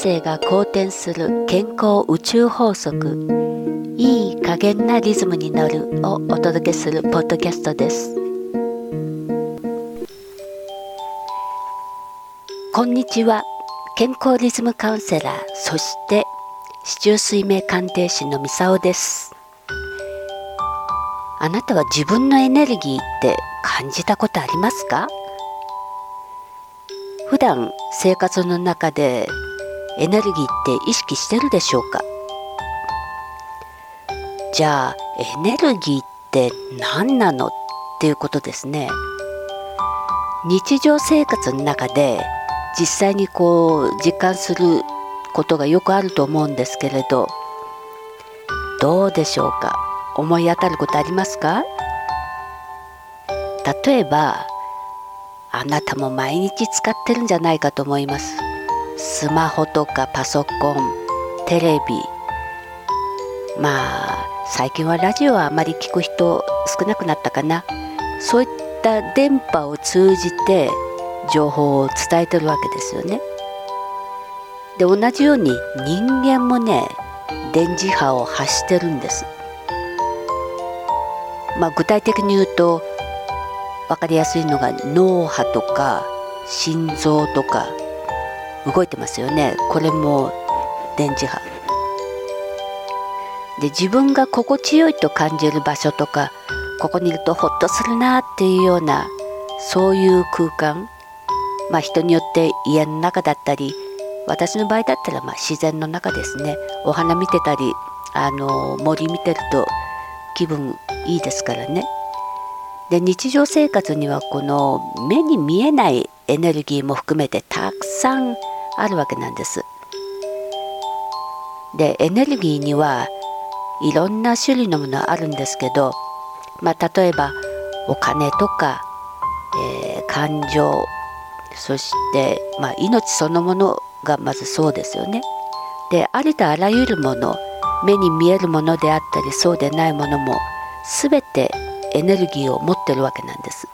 生が好転する健康宇宙法則。いい加減なリズムに乗るをお届けするポッドキャストです。こんにちは。健康リズムカウンセラーそして市中水明鑑定士のミサオです。あなたは自分のエネルギーって感じたことありますか？普段生活の中でエネルギーって意識してるでしょうか？じゃあエネルギーって何なのっていうことですね。日常生活の中で実際にこう実感することがよくあると思うんですけれどどうでしょうか？思い当たることありますか？例えばあなたも毎日使ってるんじゃないかと思います。スマホとかパソコンテレビ。まあ最近はラジオはあまり聞く人少なくなったかな。そういった電波を通じて情報を伝えてるわけですよね。で同じように人間もね電磁波を発してるんです。まあ具体的に言うと分かりやすいのが脳波とか心臓とか動いてますよね。これも電磁波。で自分が心地よいと感じる場所とかここにいるとホッとするなっていうようなそういう空間。まあ人によって家の中だったり私の場合だったらま自然の中ですね。お花見てたりあの森見てると気分いいですからね。で日常生活にはこの目に見えないエネルギーも含めてたくさんあるわけなんです。でエネルギーにはいろんな種類のものあるんですけど、まあ、例えばお金とか、えー、感情そして、まあ、命そのものがまずそうですよね。でありとあらゆるもの目に見えるものであったりそうでないものも全てエネルギーを持ってるわけなんです。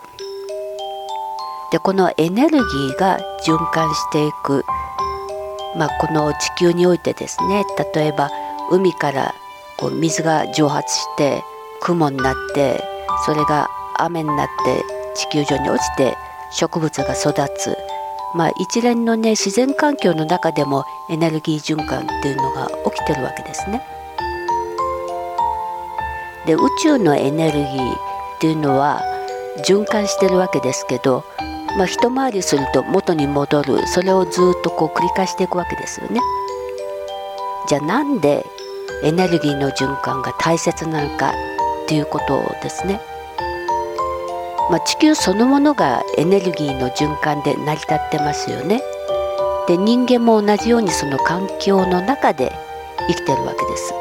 でこのエネルギーが循環していく、まあ、この地球においてですね例えば海からこう水が蒸発して雲になってそれが雨になって地球上に落ちて植物が育つ、まあ、一連のね自然環境の中でもエネルギー循環っていうのが起きてるわけですね。で宇宙のエネルギーっていうのは循環してるわけですけど、まあ、一回りすると元に戻るそれをずっとこう繰り返していくわけですよね。じゃあなんでエネルギーの循環が大切なのかっていうことですね。まあ、地球そのものがエネルギーの循環で成り立ってますよね。で人間も同じようにその環境の中で生きてるわけです。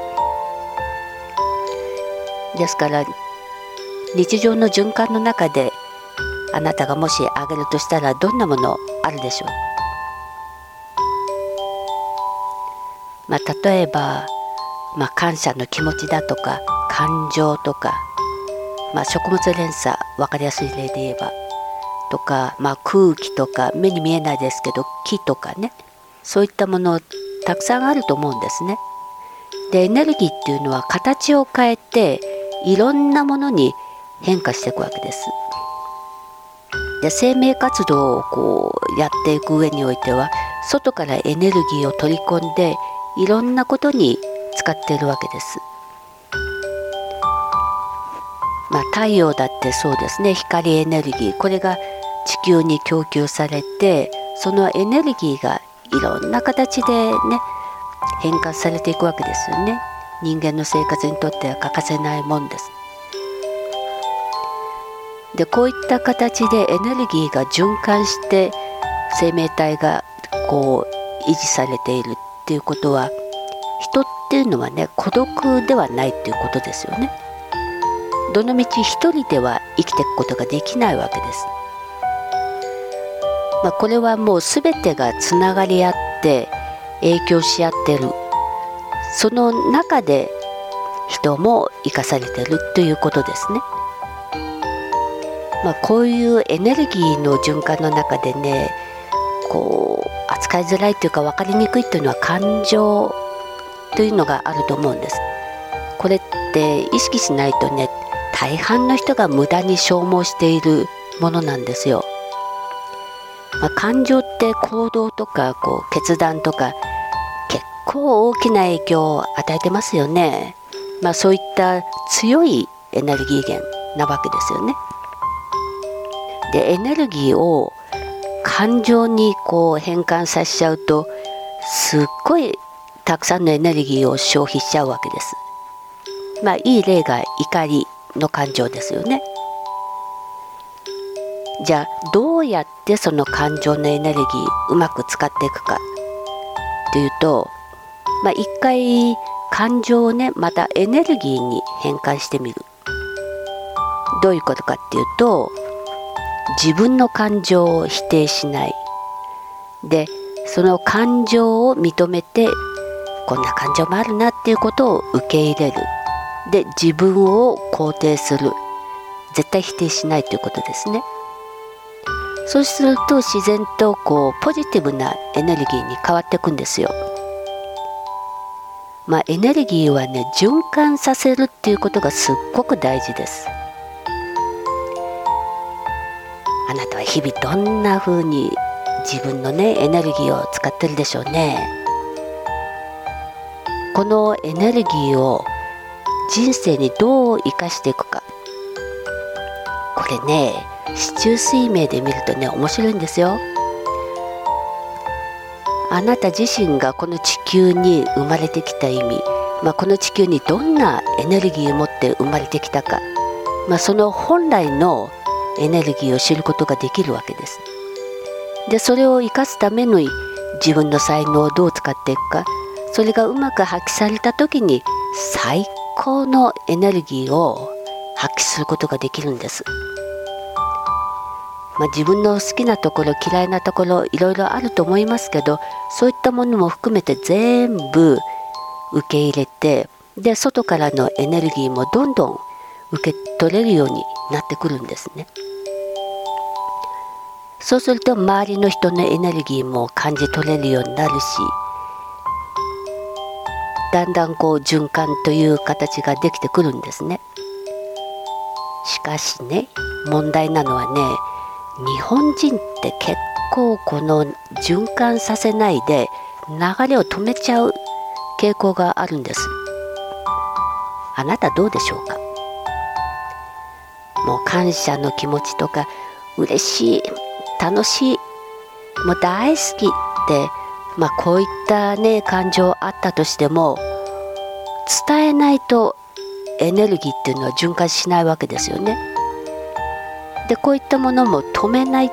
ですから日常の循環の中であなたがもしあげるとしたらどんなものあるでしょう、まあ、例えば、まあ、感謝の気持ちだとか感情とか、まあ、食物連鎖分かりやすい例で言えばとか、まあ、空気とか目に見えないですけど木とかねそういったものたくさんあると思うんですね。でエネルギーっていうのは形を変えていろんなものに変化していくわけです。で生命活動をこうやっていく上においては外からエネルギーを取り込んでいろんなことに使っているわけです。まあ、太陽だってそうですね。光エネルギー。これが地球に供給されてそのエネルギーがいろんな形でね変換されていくわけですよね。人間の生活にとっては欠かせないもんです。でこういった形でエネルギーが循環して生命体がこう維持されているっていうことは人っていうのはね孤独ではないっていうことですよね。どのみち一人では生きていくことができないわけです。まあ、これはもう全てがつながり合って影響し合ってるその中で人も生かされてるということですね。まあ、こういうエネルギーの循環の中でねこう使いづらいというか分かりにくいというのは感情というのがあると思うんです。これって意識しないとね大半の人が無駄に消耗しているものなんですよ。まあ、感情って行動とかこう決断とか結構大きな影響を与えてますよね。まあ、そういった強いエネルギー源なわけですよね。でエネルギーを感情にこう変換させちゃうとすっごいたくさんのエネルギーを消費しちゃうわけです。まあいい例が怒りの感情ですよね。じゃあどうやってその感情のエネルギーうまく使っていくかというとまあ一回感情をねまたエネルギーに変換してみる。どういうことかっていうと自分の感情を否定しない。でその感情を認めてこんな感情もあるなっていうことを受け入れる。で自分を肯定する。絶対否定しないということですね。そうすると自然とこうポジティブなエネルギーに変わっていくんですよ。まあエネルギーはね循環させるっていうことがすっごく大事です。あなたは日々どんな風に自分のねエネルギーを使ってるでしょうね。このエネルギーを人生にどう生かしていくか。これね市中水明で見るとね面白いんですよ。あなた自身がこの地球に生まれてきた意味、まあ、この地球にどんなエネルギーを持って生まれてきたか、まあ、その本来のエネルギーを知ることができるわけです。でそれを生かすために自分の才能をどう使っていくかそれがうまく発揮された時に最高のエネルギーを発揮することができるんです。まあ、自分の好きなところ嫌いなところいろいろあると思いますけどそういったものも含めて全部受け入れてで外からのエネルギーもどんどん受け取れるようになってくるんですね。そうすると周りの人のエネルギーも感じ取れるようになるしだんだんこう循環という形ができてくるんですね。しかしね問題なのはね日本人って結構この循環させないで流れを止めちゃう傾向があるんです。あなたどうでしょうか？もう感謝の気持ちとか嬉しい楽しいもう大好きってまあこういったね感情あったとしても伝えないとエネルギーっていうのは循環しないわけですよね。でこういったものも止めないっ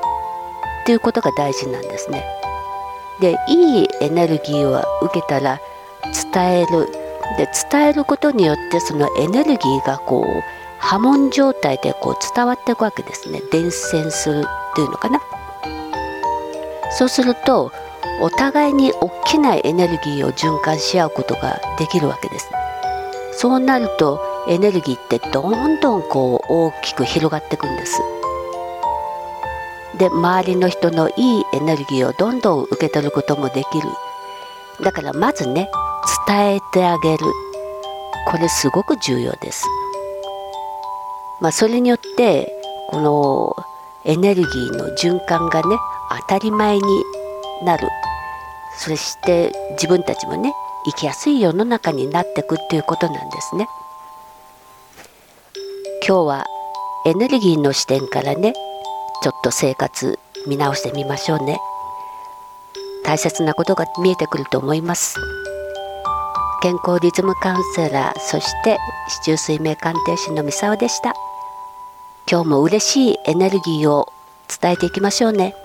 ていうことが大事なんですね。でいいエネルギーを受けたら伝えるで伝えることによってそのエネルギーがこう波紋状態でこう伝わっていくわけですね。伝染するっていうのかな。そうするとお互いに大きなエネルギーを循環し合うことができるわけです。そうなるとエネルギーってどんどんこう大きく広がっていくんです。で周りの人のいいエネルギーをどんどん受け取ることもできる。だからまずね伝えてあげる。これすごく重要です。まあ、それによってこのエネルギーの循環がね当たり前になるそして自分たちもね生きやすい世の中になっていくっていうことなんですね。今日はエネルギーの視点からねちょっと生活見直してみましょうね。大切なことが見えてくると思います。健康リズムカウンセラーそして市中水明鑑定士の三沢でした。今日も嬉しいエネルギーを伝えていきましょうね。